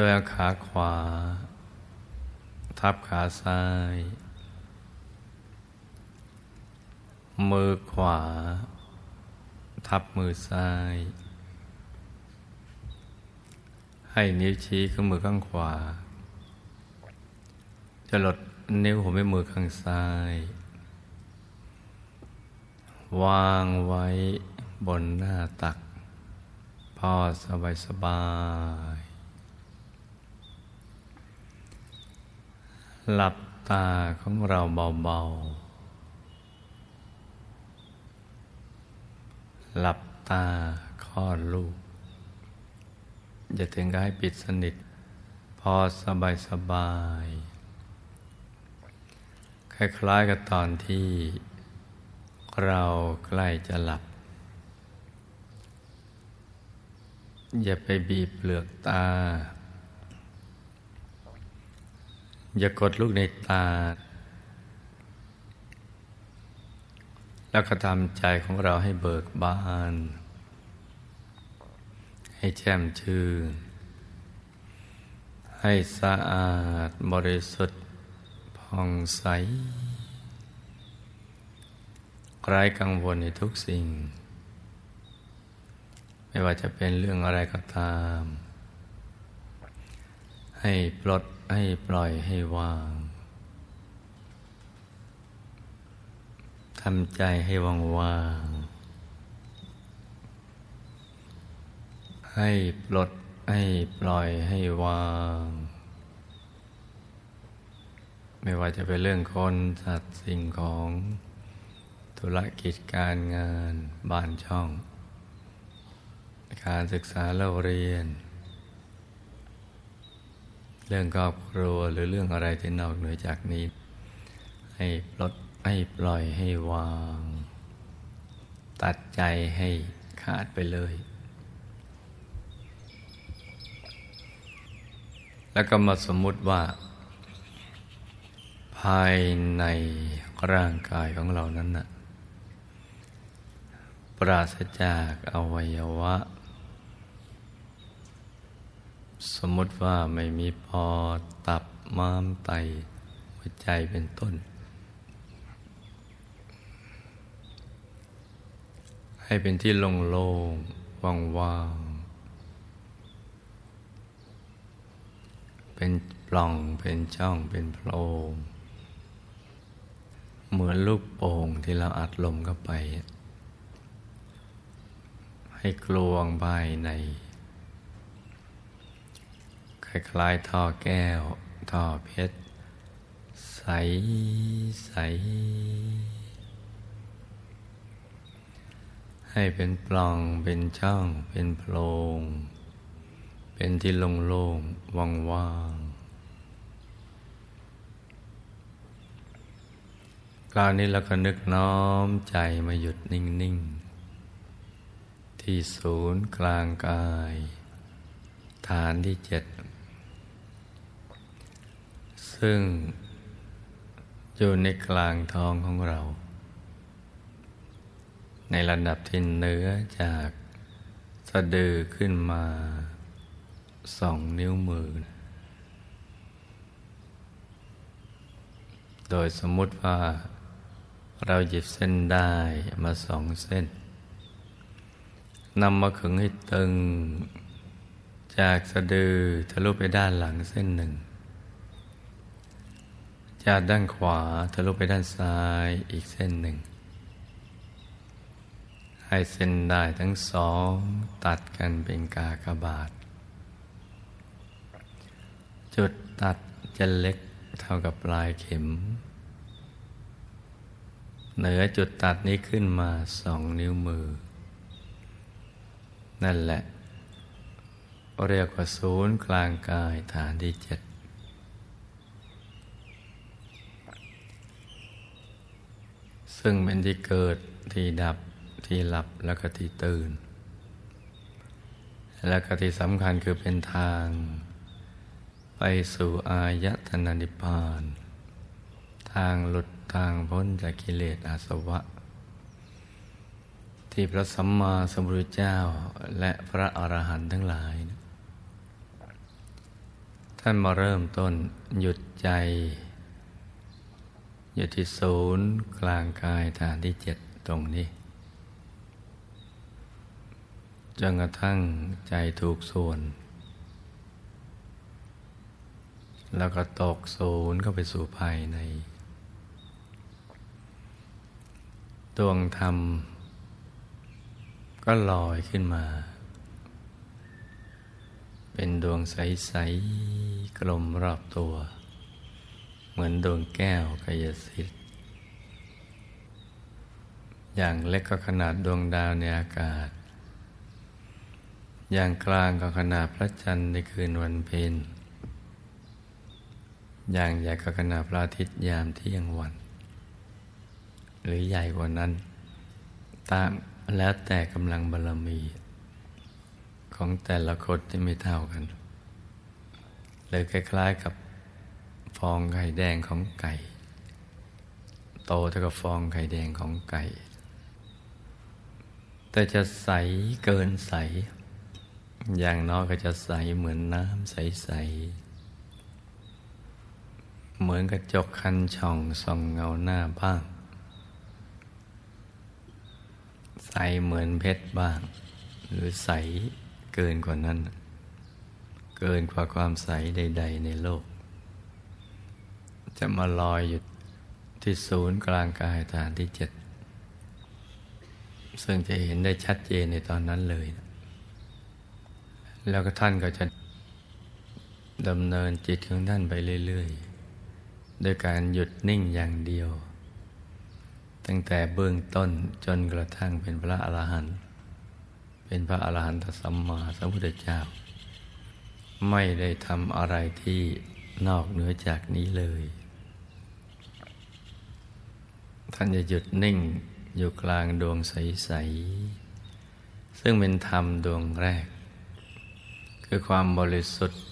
โดยเอาขาขวา ทับขาซ้าย มือขวา ทับมือซ้าย ให้นิ้วชี้ขึ้นมือข้างขวา จะหลดนิ้วหัวแม่มือข้างซ้าย วางไว้บนหน้าตัก พอสบายสบาย หลับตาของเราเบาๆ หลับตาคลอดลูก อย่าถึงกับให้ปิดสนิท พอสบายสบาย คล้ายๆกับตอนที่เราใกล้จะหลับ อย่าไปบีบเปลือกตา อย่ากดลูกในตา แล้วก็ทำใจของเราให้เบิกบาน ให้แจ่มชื่นให้สะอาดบริสุทธิ์ผ่องใสไร้กังวลในทุกสิ่ง ไม่ว่าจะเป็นเรื่องอะไรก็ตาม ให้ปลด ให้ปล่อยให้วางทำใจให้ว่างว่างให้ปลดให้ปล่อยให้วาง ไม่ว่าจะเป็นเรื่องคนสัตว์สิ่งของธุรกิจการงานบ้านช่อง การศึกษาเล่าเรียน เรื่องครอบครัวหรือเรื่องอะไรที่นอกเหนือจากนี้ ให้ปลดให้ปล่อยให้วาง ตัดใจให้ขาดไปเลย แล้วก็มาสมมุติว่า ภายในร่างกายของเรานั้นนะ่ะปราศจากอวัยวะ สมมติว่าไม่มีปอดตับม้ามไต หัวใจเป็นต้น ให้เป็นที่โล่งๆว่างๆ เป็นปล่องเป็นช่องเป็นโพรงเหมือนลูกโป่งที่เราอัดลมเข้าไป ให้กลวงภายใน คล้ายๆท่อแก้ว ท่อเพชร ใสใส ให้เป็นปล่องเป็นช่อง เป็นโพรง เป็นที่โล่งๆว่างๆคราวนี้เราก็นึกน้อมใจมาหยุดนิ่ง ๆ ที่ศูนย์กลางกายฐานที่เจ็ด ซึ่งอยู่ในกลางท้องของเรา ในระดับที่เนื้อจากสะดือขึ้นมาสองนิ้วมือ โดยสมมุติว่าเราหยิบเส้นได้มาสองเส้นนำมาขึงให้ตึง จากสะดือทะลุไปด้านหลังเส้นหนึ่ง จากด้านขวาทะลุไปด้านซ้ายอีกเส้นหนึ่ง ให้เส้นได้ทั้งสองตัดกันเป็นกากบาท จุดตัดจะเล็กเท่ากับปลายเข็ม เหนือจุดตัดนี้ขึ้นมาสองนิ้วมือ นั่นแหละ เรียกว่าศูนย์กลางกายฐานที่เจ็ด ซึ่งเป็นที่เกิดที่ดับที่หลับแล้วก็ที่ตื่น และก็ที่สำคัญคือเป็นทาง ไปสู่อายตนะนิพพาน ทางหลุดทางพ้นจากกิเลสอาสวะ ที่พระสัมมาสัมพุทธเจ้าและพระอรหันต์ทั้งหลาย ท่านมาเริ่มต้นหยุดใจ อยู่ที่ศูนย์กลางกายฐานที่เจ็ดตรงนี้จนกระทั่งใจถูกส่วน แล้วก็ตกศูนย์เข้าไปสู่ภายในดวงธรรม ก็ลอยขึ้นมา เป็นดวงใส ๆ กลมรอบตัว เหมือนดวงแก้วกายสิทธิ์ อย่างเล็กก็ขนาดดวงดาวในอากาศ อย่างกลางก็ขนาดพระจันทร์ในคืนวันเพ็ญอย่างใหญ่ก็ขนาดพระอาทิตย์ยามเที่ยงวัน หรือใหญ่กว่านั้น ตามแล้วแต่กำลังบารรมี ของแต่ละคนที่ไม่เท่ากัน เลยคล้ายๆกับ ฟองไข่แดงของไก่ โตเท่ากับฟองไข่แดงของไก่ แต่จะใสเกินใส อย่างน้อยก็จะใสเหมือนน้ำใส ๆ เหมือนกระจกคันช่องส่องเงาหน้าบ้าง ใสเหมือนเพชรบ้าง หรือใสเกินกว่านั้น เกินกว่าความใสใด ๆ ในโลก จะมาลอยอยู่ที่ศูนย์กลางกายฐานที่เจ็ดซึ่งจะเห็นได้ชัดเจนในตอนนั้นเลย แล้วก็ท่านก็จะดำเนินจิตของท่านไปเรื่อยๆโดยการหยุดนิ่งอย่างเดียว ตั้งแต่เบื้องต้นจนกระทั่งเป็นพระอรหันต์ เป็นพระอรหันตสัมมาสัมพุทธเจ้า ไม่ได้ทำอะไรที่นอกเหนือจากนี้เลย ท่านจะหยุดนิ่งอยู่กลางดวงใส ๆ ซึ่งเป็นธรรมดวงแรก คือความบริสุทธิ์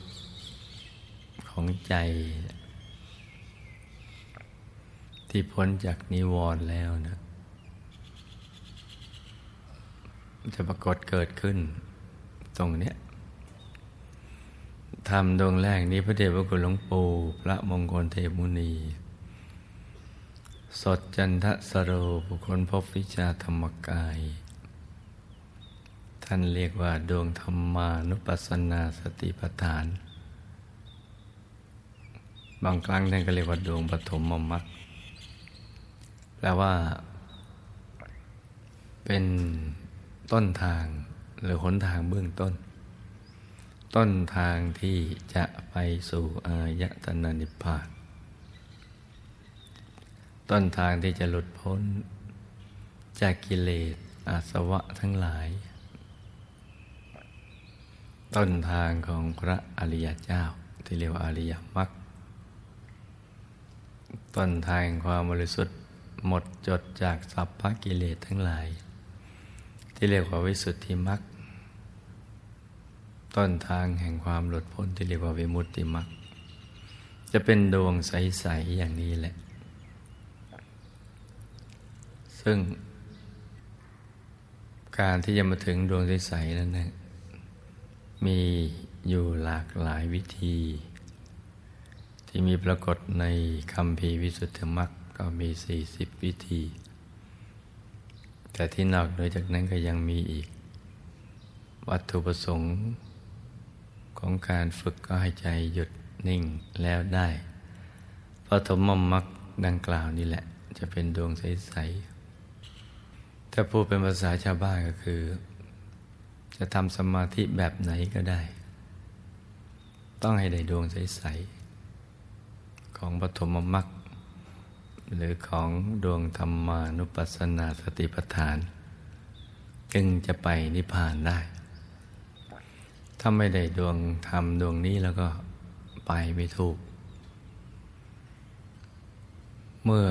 ของใจ ที่พ้นจากนิวรณ์แล้วนะจะปรากฏเกิดขึ้นตรงเนี้ยธรรมดวงแรกนี้พระเดชพระคุณหลวงปู่พระมงคลเทพมุนี สดจันทสโรบุคคลพบวิชาธรรมกาย ท่านเรียกว่าดวงธรรมานุปัสสนาสติปัฏฐาน บางครั้งท่านก็เรียกว่าดวงปฐมมมัคแปลว่า เป็นต้นทางหรือหนทางเบื้องต้น ต้นทางที่จะไปสู่อายตนะนิพพาน ต้นทางที่จะหลุดพ้น จากกิเลสอาสวะทั้งหลาย ต้นทางของพระอริยเจ้าที่เรียกว่าอริยมรรคต้นทางความบริสุทธิ์หมดจดจากสัพพกิเลสทั้งหลาย ที่เรียกว่าวิสุทธิมรรคต้นทางแห่งความหลุดพ้นที่เรียกว่าวิมุตติมรรคจะเป็นดวงใส ๆ อย่างนี้แหละ ซึ่ง การที่จะมาถึงดวงใสๆนั้นนะมีอยู่หลากหลายวิธี ที่มีปรากฏในคำพีวิสุทธิมรรคก็มีสี่สิบวิธี แต่ที่นอกเหนือจากนั้นก็ยังมีอีก วัตถุประสงค์ของการฝึกก็ให้ใจหยุดนิ่งแล้วได้ปฐมมรรคดังกล่าวนี่แหละ จะเป็นดวงใส ๆ ถ้าพูดเป็นภาษาชาวบ้านก็คือ จะทำสมาธิแบบไหนก็ได้ ต้องให้ได้ดวงใส ๆ ของปฐมมรรคหรือของดวงธรรมานุปัสสนาสติปัฏฐาน จึงจะไปนิพพานได้ ถ้าไม่ได้ดวงธรรมดวงนี้แล้วก็ไปไม่ถูก เมื่อ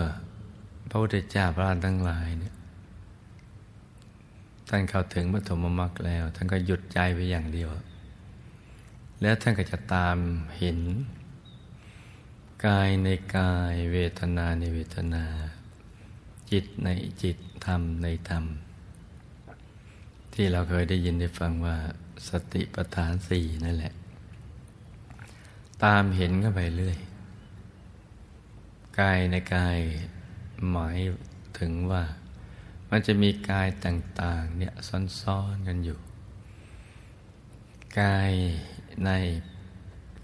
พระพุทธเจ้าพระานทั้งหลายเนี่ย ท่านเข้าถึงปฐมมรรคแล้ว ท่านก็หยุดใจไปอย่างเดียว แล้วท่านก็จะตามเห็น กายในกายเวทนาในเวทนา จิตในจิตธรรมในธรรม ที่เราเคยได้ยินได้ฟังว่าสติปัฏฐานสี่นั่นแหละ ตามเห็นก็ไปเรื่อย กายในกายหมายถึงว่า มันจะมีกายต่างๆเนี่ยซ้อนๆกันอยู่ กายใน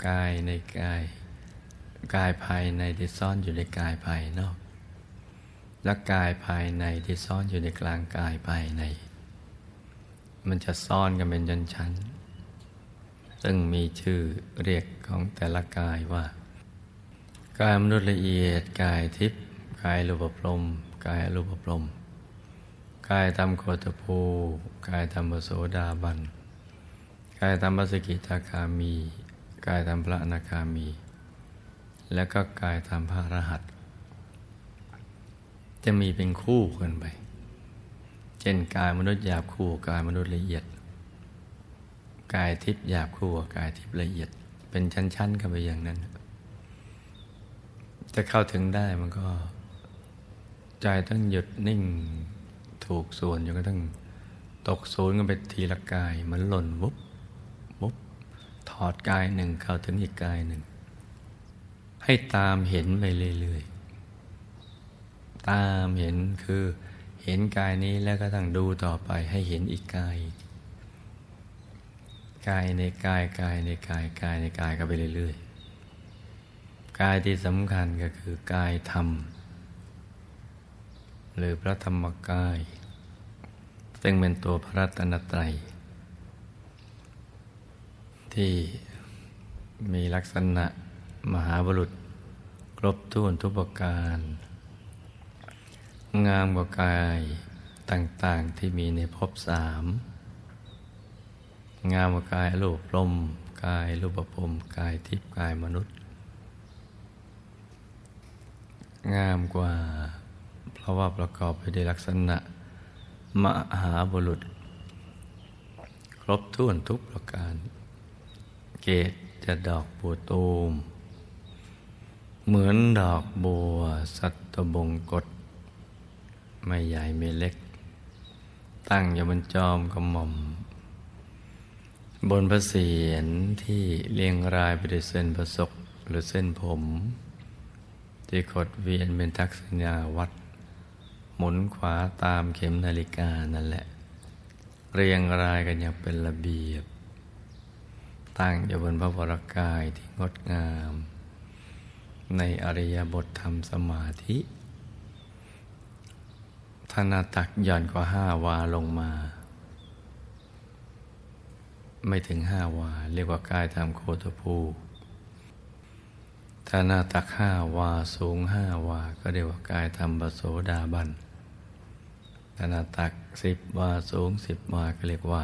กายในกาย กายภายในที่ซ่อนอยู่ในกายภายนอก และกายภายในที่ซ่อนอยู่ในกลางกายภายใน มันจะซ่อนกันเป็นชั้นๆซึ่งมีชื่อเรียกของแต่ละกายว่า กายมนุษย์ละเอียด กายทิพย์กายรูปพรมกายรูปพรม กายทำโคตภูกายทำโสดาบัน กายทำมัสกิทาคามี กายทำพระนาคามี แล้วก็กายทำพระรหัส จะมีเป็นคู่กันไป เช่นกายมนุษย์หยาบคู่กายมนุษย์ละเอียด กายทิพย์หยาบคู่กายทิพย์ละเอียด เป็นชั้นๆกันไปอย่างนั้น จะเข้าถึงได้มันก็ ใจต้องหยุดนิ่ง ถูกส่วนจนกระทั่งตกศูนย์กันไปทีละกายมันหล่นวุบวุบถอดกายหนึ่งเข้าถึงอีกกายหนึ่ง ให้ตามเห็นไปเรื่อยๆตามเห็นคือเห็นกายนี้แล้วก็ต้งดูต่อไปให้เห็นอีกกายกายในกายกายในกายกายในกายก็ไปเรื่อยๆกายที่สำคัญก็คือกายธรรม หรือพระธรรมกาย ซึ่งเป็นตัวพระรัตนตรัย ที่มีลักษณะมหาบุรุษครบถ้วนทุกประการ งามกว่ากายต่างๆที่มีในภพสาม งามกว่ากายรูปลมกายรูปภพกายทิพย์กายมนุษย์ งามกว่าเพราะว่าประกอบไปด้วยลักษณะ มหาบุรุษ ครบถ้วนทุกประการ เกตจะดอกบัวตูม เหมือนดอกบัวสัตบงกฎไม่ใหญ่ไม่เล็ก ตั้งอยู่บนจอมกระหม่อม บนพระเศียรที่เรียงรายไปด้วยเส้นประศกหรือเส้นผม ที่ขดเวียนเป็นทักษณาวัด มุนขวาตามเข็มนาฬิกานั่นแหละ เรียงรายกันอย่างเป็นระเบียบ ตั้งอยู่บนพระวรากายที่งดงาม ในอริยบทธรรมสมาธิธนาตักย่อนกว่าห้าวาลงมา ไม่ถึงห้าวา เรียกว่ากายธรรมโคตภูถ้านาตักห้าวาสูงห้าวา ก็เรียกว่ากายธรรมบโสดาบัน ขนาดตักสิบวาสูงสิบวาก็เรียกว่า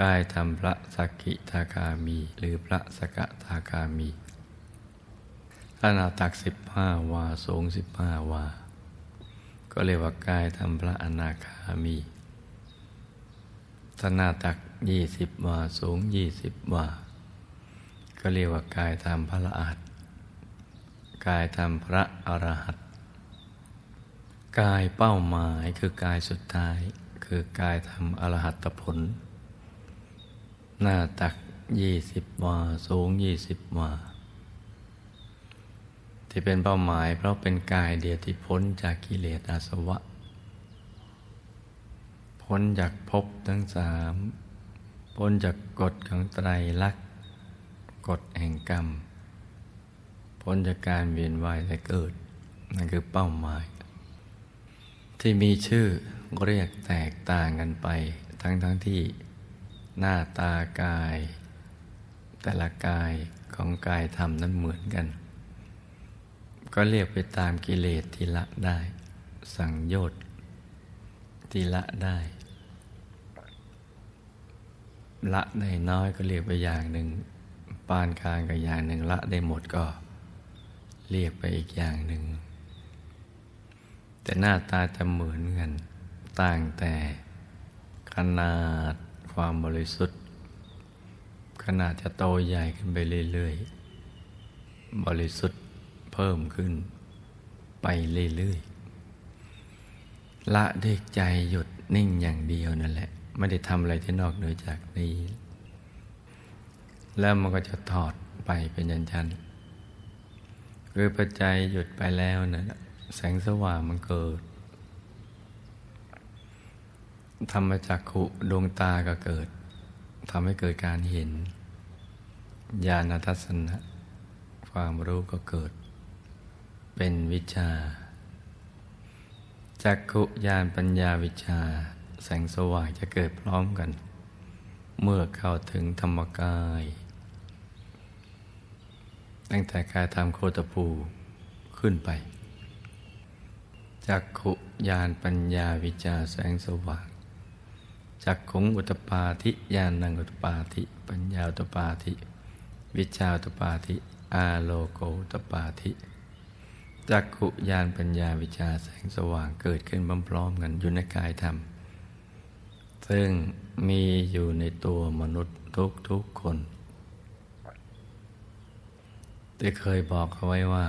กายทำพระสกิทาคามี หรือพระสกทาคามีขนาดตักสิบห้าวาสูงสิบห้าวา ก็เรียกว่ากายทำพระอนาคามีขนาดตักยี่สิบวาสูงยี่สิบวา ก็เรียกว่ากายทำพระละอัดกายทำพระอรหัต กายเป้าหมายคือกายสุดท้าย คือกายทำอรหัตผล หน้าตักยี่สิบวาสูงยี่สิบวาที่เป็นเป้าหมายเพราะเป็นกายเดียวที่พ้นจากกิเลสอาสวะ พ้นจากภพทั้งสามพ้นจากกฎของไตรลักษณ์กฎแห่งกรรม พ้นจากการเวียนว่ายและเกิด นั่นคือเป้าหมาย ที่มีชื่อเรียกแตกต่างกันไป ทั้งทั้งที่หน้าตากาย แต่ละกายของกายธรรมนั้นเหมือนกัน ก็เรียกไปตามกิเลสที่ละได้ สังโยชน์ที่ละได้ ละได้น้อยก็เรียกไปอย่างหนึ่ง ปานกลางกับอย่างหนึ่งละได้หมดก็ เรียกไปอีกอย่างหนึ่ง แต่หน้าตาจะเหมือนกัน ต่างแต่ขนาดความบริสุทธิ์ ขนาดจะโตใหญ่ขึ้นไปเรื่อยๆ บริสุทธิ์เพิ่มขึ้น ไปเรื่อยๆ ละเด็กใจหยุดนิ่งอย่างเดียวนั่นแหละ ไม่ได้ทำอะไรที่นอกเหนือจากนี้ แล้วมันก็จะถอดไปเป็นยันชันคือปัจจัยหยุดไปแล้วนะ แสงสว่างมันเกิด ธรรมจักขุดวงตาก็เกิดทำให้เกิดการเห็น ญาณทัศนะ ความรู้ก็เกิด เป็นวิชา จักขุญาณปัญญาวิชา แสงสว่างจะเกิดพร้อมกัน เมื่อเข้าถึงธรรมกาย ตั้งแต่กายทำโคตภูขึ้นไป จักขุญาณปัญญาวิชาแสงสว่างจักขุงอุตปาธิญาณังอุตปาธิ ปัญญาอุตปาธิ วิชาอุตปาธิ อาโลโกอุตปาธิจักขุญาณปัญญาวิชาแสงสว่างเกิดขึ้นพร้อมๆกันอยู่ในกายธรรม ซึ่งมีอยู่ในตัวมนุษย์ทุกๆคนได้เคยบอกเขาไว้ว่า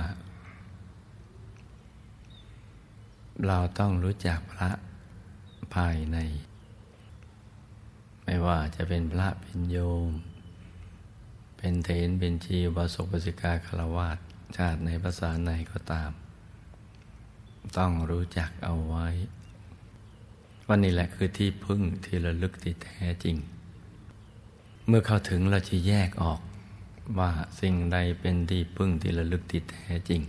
เราต้องรู้จักพระภายใน ไม่ว่าจะเป็นพระเป็นโยม เป็นเทนเป็นชีวสกปสิกาคารวาสชาติในภาษาไหนก็ตาม ต้องรู้จักเอาไว้ว่านี่แหละคือที่พึ่งที่ระลึกที่แท้จริง เมื่อเข้าถึงเราจะแยกออกว่าสิ่งใดเป็นที่พึ่งที่ระลึกที่แท้จริง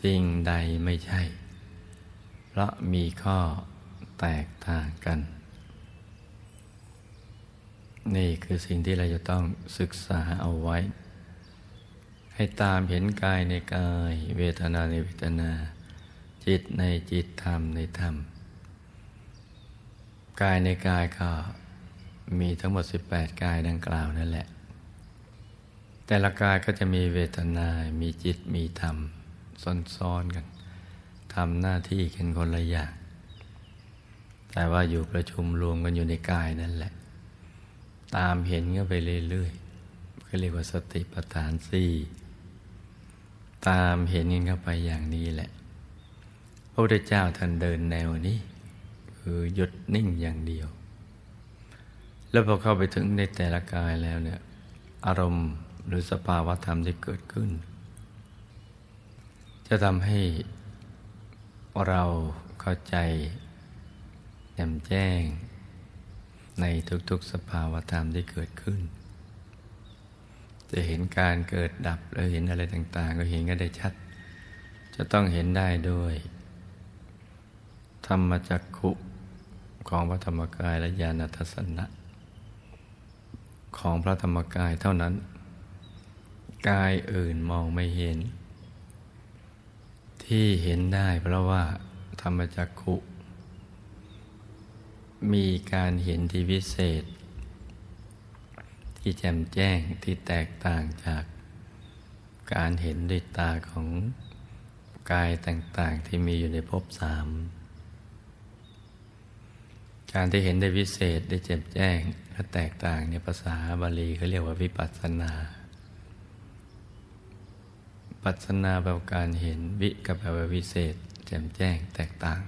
สิ่งใดไม่ใช่ ราะมีข้อแตกต่างกัน นี่คือสิ่งที่เราจะต้องศึกษาเอาไว้ ให้ตามเห็นกายในกาย เวทนาในเวทนา จิตในจิตธรรมในธรรม กายในกายก็มีทั้งหมด 18 กายดังกล่าวนั่นแหละ แต่ละกายก็จะมีเวทนา มีจิตมีธรรมซ้อนๆกัน ทำหน้าที่กันคนละอย่าง แต่ว่าอยู่ประชุมรวมกันอยู่ในกายนั่นแหละ ตามเห็นก็ไปเรื่อยๆก็เรียกว่าสติปัฏฐานสี่ตามเห็นกันเข้าไปอย่างนี้แหละ พระพุทธเจ้าท่านเดินแนวนี้คือหยุดนิ่งอย่างเดียว แล้วพอเข้าไปถึงในแต่ละกายแล้วเนี่ย อารมณ์หรือสภาวะธรรมที่เกิดขึ้น จะทำให้ เราเข้าใจแจ่มแจ้ง ในทุกๆสภาวธรรมที่เกิดขึ้น จะเห็นการเกิดดับแล้วเห็นอะไรต่าง ๆ ก็เห็นกันได้ชัด จะต้องเห็นได้ด้วย ธรรมจักขุของพระธรรมกายและญาณทัศนะ ของพระธรรมกายเท่านั้น กายอื่นมองไม่เห็น ที่เห็นได้เพราะว่าธรรมจักขุมีการเห็นที่วิเศษ ที่แจ่มแจ้งที่แตกต่างจากการเห็นด้วยตาของกายต่างๆที่มีอยู่ในภพสาม การที่เห็นได้วิเศษได้แจ่มแจ้งและแตกต่างในภาษาบาลีเขาเรียกว่าวิปัสสนา ปัสนาแปลว่าการเห็นวิกับแปลว่าวิเศษ แจ่มแจ้งแตกต่าง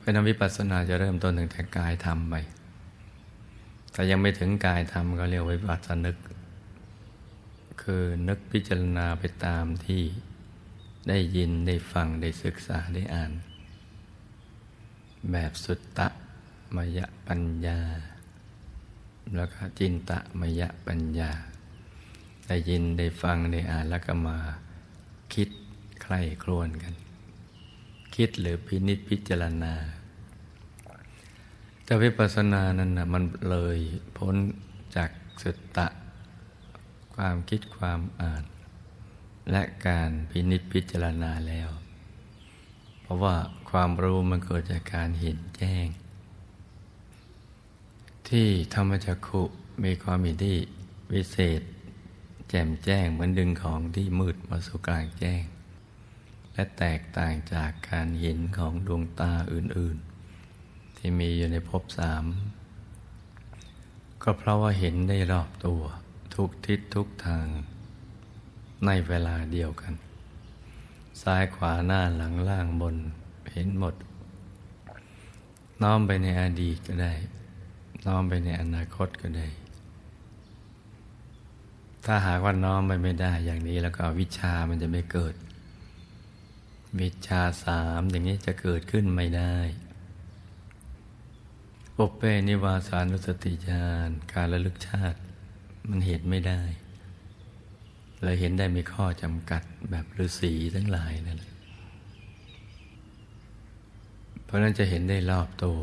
เป็นวิปัสสนาจะเริ่มต้นตั้งแต่กายทำไปแต่ยังไม่ถึงกายทำก็เรียกวิปัสสนึก คือนึกพิจารณาไปตามที่ได้ยินได้ฟังได้ศึกษาได้อ่าน แบบสุตตะมยะปัญญา แล้วก็จินตะมยะปัญญา ได้ยินได้ฟังได้อ่านแล้วก็มา คิดใคร่ครวญกัน คิดหรือพินิจพิจารณา แต่วิปัสสนานั้นนะมันเลยพ้นจากสุตตะ ความคิดความอ่าน และการพินิจพิจารณาแล้ว เพราะว่าความรู้มันเกิดจากการเห็นแจ้งทที่ธรรมจักขุมีความมีที่วิเศษ แจ่มแจ้งเหมือนดึงของที่มืดมาสู่กลางแจ้ง และแตกต่างจากการเห็นของดวงตาอื่นๆ ที่มีอยู่ในภพสามก็เพราะว่าเห็นได้รอบตัว ทุกทิศทุกทาง ในเวลาเดียวกัน ซ้ายขวาหน้าหลังล่างบนเห็นหมด น้อมไปในอดีตก็ได้ น้อมไปในอนาคตก็ได้ ถ้าหากว่าน้อมไปไม่ได้อย่างนี้แล้วก็วิชามันจะไม่เกิด วิชาสามอย่างนี้จะเกิดขึ้นไม่ได้ปปเปนิวาสานุสติญาณการระลึกชาติ มันเห็นไม่ได้เลยเห็นได้มีข้อจำกัดแบบฤาษีทั้งหลายนั่นแหละเพราะนั้นจะเห็นได้รอบตัว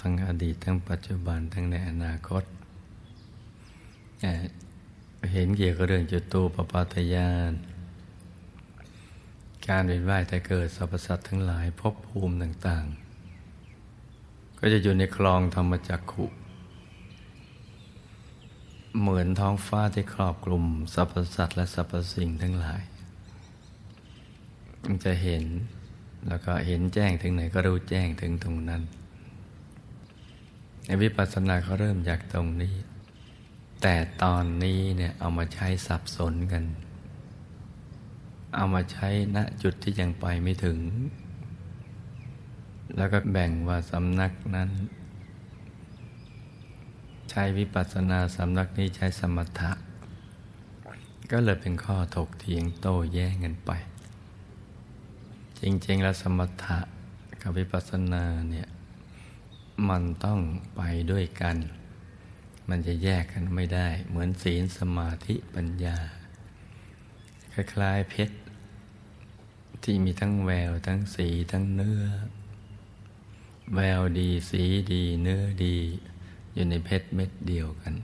ทั้งอดีตทั้งปัจจุบันทั้งในอนาคต เห็นเกี่ยวกับเรื่องจุตูปปาตยาน การเวียนว่ายแต่เกิดสรรพสัตว์ทั้งหลายภพภูมิต่างๆ ก็จะอยู่ในคลองธรรมจักขุ เหมือนท้องฟ้าที่ครอบกลุ่มสรรพสัตว์และสรรพสิ่งทั้งหลายมันจะเห็นแล้วก็เห็นแจ้งถึงไหนก็รู้แจ้งถึงตรงนั้นในวิปัสสนาเขาเริ่มจากตรงนี้ แต่ตอนนี้เนี่ยเอามาใช้สับสนกัน เอามาใช้ณจุดที่ยังไปไม่ถึง แล้วก็แบ่งว่าสำนักนั้น ใช้วิปัสสนาสำนักนี้ใช้สมถะ ก็เลยเป็นข้อถกเถียงโต้แย้งกันไป จริง ๆ แล้วสมถะกับวิปัสสนาเนี่ยมันต้องไปด้วยกัน มันจะแยกกันไม่ได้ เหมือนศีลสมาธิปัญญา คล้ายๆเพชร ที่มีทั้งแววทั้งสีทั้งเนื้อ แววดีสีดีเนื้อดี อยู่ในเพชรเม็ดเดียวกัน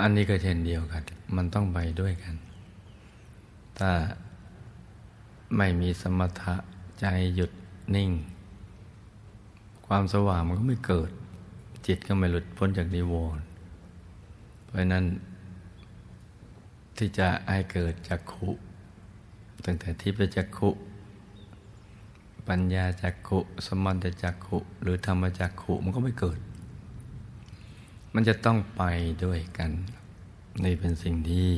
อันนี้ก็เช่นเดียวกัน มันต้องไปด้วยกัน ถ้าไม่มีสมถะใจหยุดนิ่ง ความสว่างมันก็ไม่เกิด จิตก็ไม่หลุดพ้นจากนิวรณ์เพราะนั้น ที่จะให้เกิดจักขุตั้งแต่ทิพจักขุ ปัญญาจักขุ สมันตจักขุ หรือธรรมจักขุมันก็ไม่เกิด มันจะต้องไปด้วยกัน นี่เป็นสิ่งที่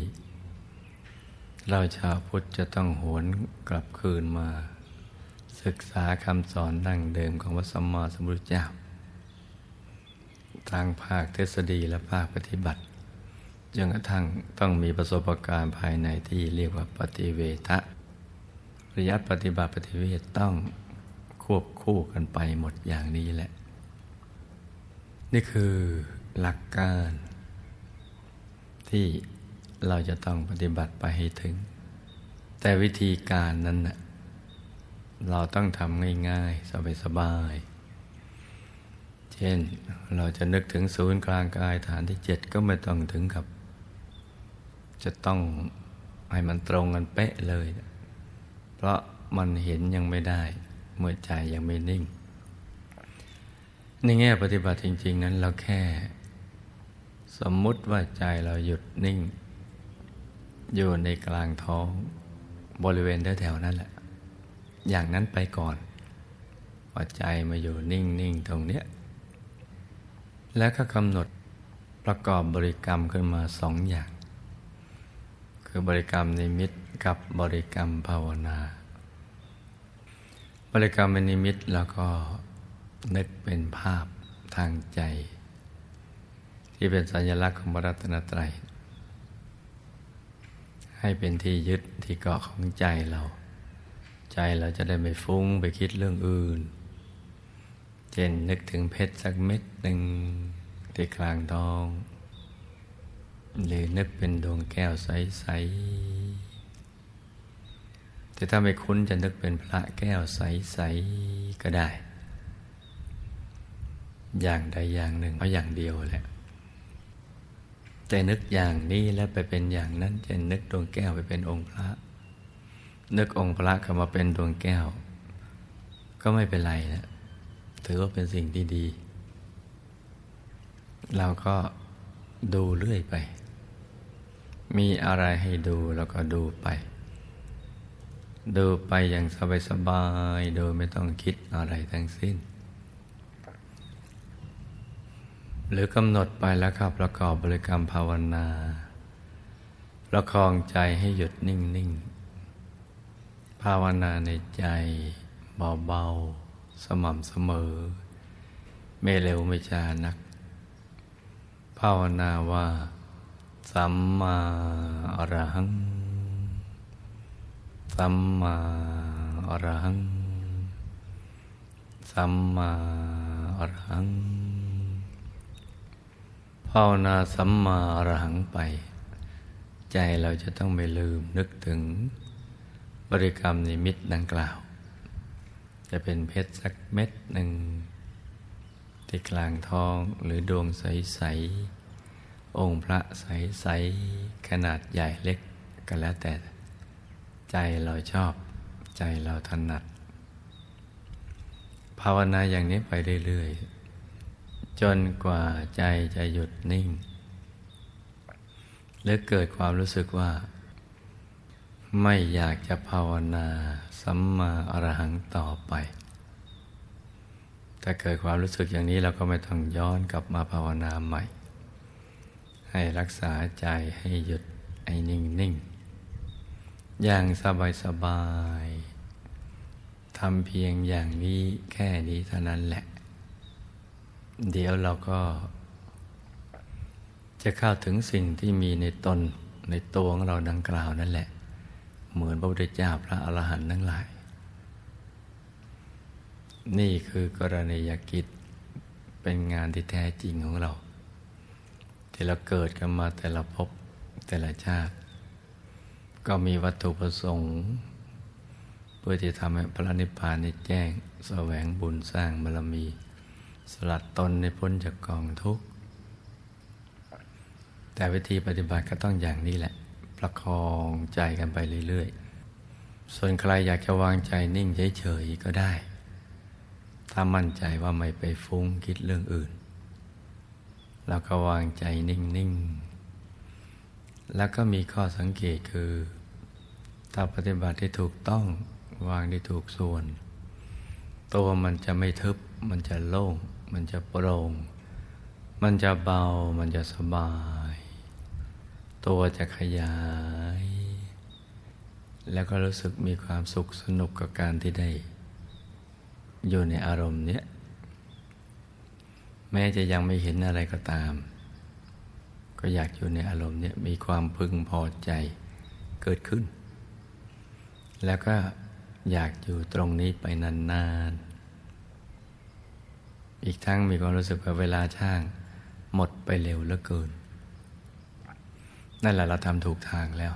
เราชาวพุทธจะต้องหวนกลับคืนมา ศึกษาคำสอนดั้งเดิมของพระสัมมาสัมพุทธเจ้า ทางภาคทฤษฎีและภาคปฏิบัติจนกระทั่งต้องมีประสบการณ์ภายในที่เรียกว่าปฏิเวทะระยะปฏิบัติปฏิเวทต้องควบคู่กันไปหมดอย่างนี้แหละ นี่คือหลักการ ที่เราจะต้องปฏิบัติไปให้ถึง แต่วิธีการนั้นนะเราต้องทำง่ายๆ สบายๆ เช่นเราจะนึกถึงศูนย์กลางกายฐานที่เจ็ดก็ไม่ต้องถึงกับ จะต้องให้มันตรงกันเป๊ะเลย เพราะมันเห็นยังไม่ได้ เมื่อใจยังไม่นิ่ง ในแง่ปฏิบัติจริง ๆ นั้นเราแค่ สมมุติว่าใจเราหยุดนิ่ง อยู่ในกลางท้องบริเวณแถวๆนั่นแหละ อย่างนั้นไปก่อนพอใจมาอยู่นิ่ง ๆ ตรงเนี้ย แล้วก็กำหนดประกอบบริกรรมขึ้นมาสองอย่าง คือบริกรรมนิมิตกับบริกรรมภาวนา บริกรรมนิมิตแล้วก็นึกเป็นภาพทางใจ ที่เป็นสัญลักษณ์ของพระรัตนตรัย ให้เป็นที่ยึดที่เกาะของใจเรา ใจเราจะได้ไม่ฟุ้งไปคิดเรื่องอื่น ช่นนึกถึงเพชรสักเม็ดหนึ่งที่กลางท้อง หรือนึกเป็นดวงแก้วใส ๆ แต่ถ้าไม่คุ้นจะนึกเป็นพระแก้วใส ๆ ก็ได้ อย่างใดอย่างหนึ่งเพราะอย่างเดียวแหละแต่นึกอย่างนี้แล้วไปเป็นอย่างนั้นจะนึกดวงแก้วไปเป็นองค์พระ นึกองค์พระเข้ามาเป็นดวงแก้ว ก็ไม่เป็นไรนะ ถือว่าเป็นสิ่งที่ดี เราก็ดูเรื่อยไป มีอะไรให้ดูแล้วก็ดูไป ดูไปอย่างสบายๆโดยไม่ต้องคิดอะไรทั้งสิ้น หรือกำหนดไปแล้วครับประกอบบริกรรมภาวนา ประคองใจให้หยุดนิ่ง ๆ ภาวนาในใจเบา ๆ สม่ำเสมอ ไม่เร็วไม่ช้านัก ภาวนาว่า สัมมาอรหัง สัมมาอรหัง สัมมาอรหัง ภาวนาสัมมาอรหังไป ใจเราจะต้องไม่ลืมนึกถึง บริกรรมนิมิตดังกล่าว จะเป็นเพชรสักเม็ดหนึ่งที่กลางท้องหรือดวงใส ๆ องค์พระใส ๆ ขนาดใหญ่เล็กก็แล้วแต่ ใจเราชอบใจเราถนัด ภาวนาอย่างนี้ไปเรื่อย ๆ จนกว่าใจจะหยุดนิ่งหรือเกิดความรู้สึกว่า ไม่อยากจะภาวนา สัมมาอรหังต่อไป ถ้าเกิดความรู้สึกอย่างนี้เราก็ไม่ต้องย้อนกลับมาภาวนาใหม่ ให้รักษาใจให้หยุดให้นิ่งนิ่งอย่างสบายสบายทำเพียงอย่างนี้แค่นี้เท่านั้นแหละ เดี๋ยวเราก็ จะเข้าถึงสิ่งที่มีในตนในตัวของเราดังกล่าวนั่นแหละ เหมือนพระพุทธเจ้าพระอรหันต์ทั้งหลาย นี่คือกรณียกิจเป็นงานที่แท้จริงของเรา ที่เราเกิดกันมาแต่ละภพแต่ละชาติ ก็มีวัตถุประสงค์เพื่อที่ทำให้พระนิพพานในแจ้งสแสวงบุญสร้างบารมี สลัดตนในพ้นจากกองทุกข์แต่วิธีปฏิบัติก็ต้องอย่างนี้แหละ ประคองใจกันไปเรื่อยๆ ส่วนใครอยากจะวางใจนิ่งเฉยๆก็ได้ ถ้ามั่นใจว่าไม่ไปฟุ้งคิดเรื่องอื่น แล้วก็วางใจนิ่งๆ แล้วก็มีข้อสังเกตคือถ้าปฏิบัติที่ถูกต้องวางที่ถูกส่วน ตัวมันจะไม่ทึบ มันจะโล่ง มันจะโปร่ง มันจะเบา มันจะสบาย ตัวจะขยาย แล้วก็รู้สึกมีความสุขสนุกกับการที่ได้ อยู่ในอารมณ์เนี้ยแม้จะยังไม่เห็นอะไรก็ตาม ก็อยากอยู่ในอารมณ์เนี้ยมีความพึงพอใจเกิดขึ้น แล้วก็อยากอยู่ตรงนี้ไปนานๆ อีกทั้งมีความรู้สึกว่าเวลาช่าง หมดไปเร็วเหลือเกิน นั่นแหละเราทำถูกทางแล้ว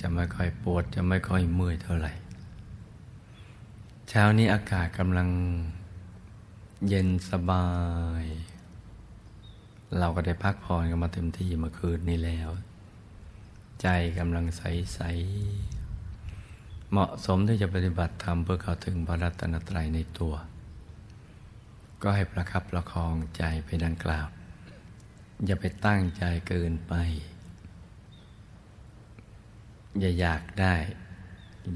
จะไม่ค่อยปวดจะไม่ค่อยเมื่อยเท่าไหร่ เช้านี้อากาศกำลังเย็นสบาย เราก็ได้พักผ่อนกันมาเต็มที่เมื่อคืนนี้แล้ว ใจกำลังใสใสเหมาะสมที่จะปฏิบัติธรรมเพื่อเข้าถึงพระรัตนตรัยในตัว ก็ให้ประคับประคองใจไปดังกล่าว อย่าไปตั้งใจเกินไป อย่าอยากได้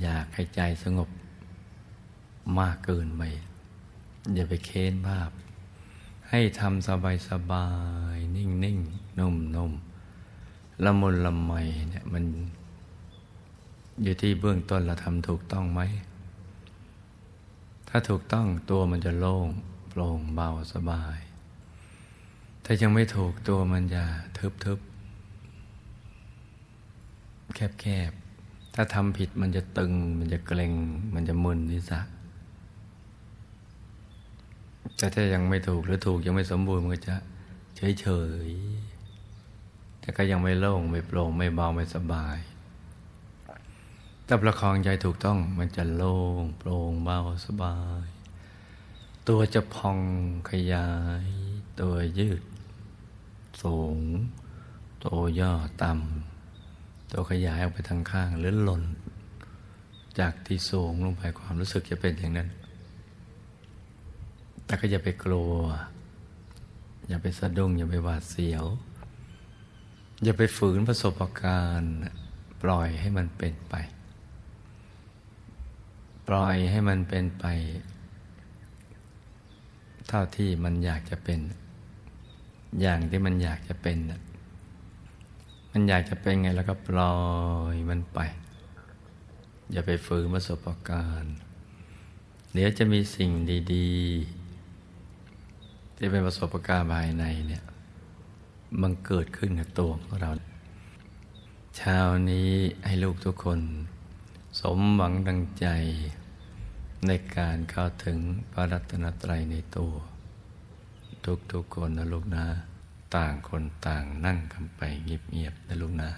อยากให้ใจสงบมากเกินไปอย่าไปเค้นภาพ ให้ทำสบายสบายนิ่งนิ่งนุ่มนุ่มละมุนละไมเนี่ยมัน อยู่ที่เบื้องต้นเราทำถูกต้องไหม ถ้าถูกต้องตัวมันจะโล่งโปร่งเบาสบาย ถ้ายังไม่ถูกตัวมันจะทึบทึบ แคบๆ ถ้าทำผิดมันจะตึง มันจะเกร็ง มันจะมึนนิสะแต่ถ้ายังไม่ถูกหรือถูกยังไม่สมบูรณ์มันก็จะเฉยๆ แต่ก็ยังไม่โล่งไม่โปร่งไม่เบาไม่สบาย ถ้าประคองใจถูกต้องมันจะโล่งโปร่งเบาสบาย ตัวจะพองขยาย ตัวยืด สูง ตัวย่อต่ำ ตัวขยายออกไปทางข้างหรือหล่น จากที่สูงลงไปความรู้สึกจะเป็นอย่างนั้น แต่ก็อย่าไปกลัว อย่าไปสะดุ้งอย่าไปหวาดเสียว อย่าไปฝืนประสบการณ์ ปล่อยให้มันเป็นไป ปล่อยให้มันเป็นไป เท่าที่มันอยากจะเป็น อย่างที่มันอยากจะเป็นนะ มันอยากจะเป็นไงแล้วก็ปล่อยมันไป อย่าไปฝืนประสบการณ์เดี๋ยวจะมีสิ่งดีๆ ที่เป็นประสบการณ์ภายในเนี่ยมันเกิดขึ้นกับตัวของเรา เช้านี้ให้ลูกทุกคน สมหวังดังใจในการเข้าถึงพระรัตนตรัยในตัว ทุกๆคนนะลูกนะ ต่างคนต่างนั่งกันไปเงียบๆนะลูกนะ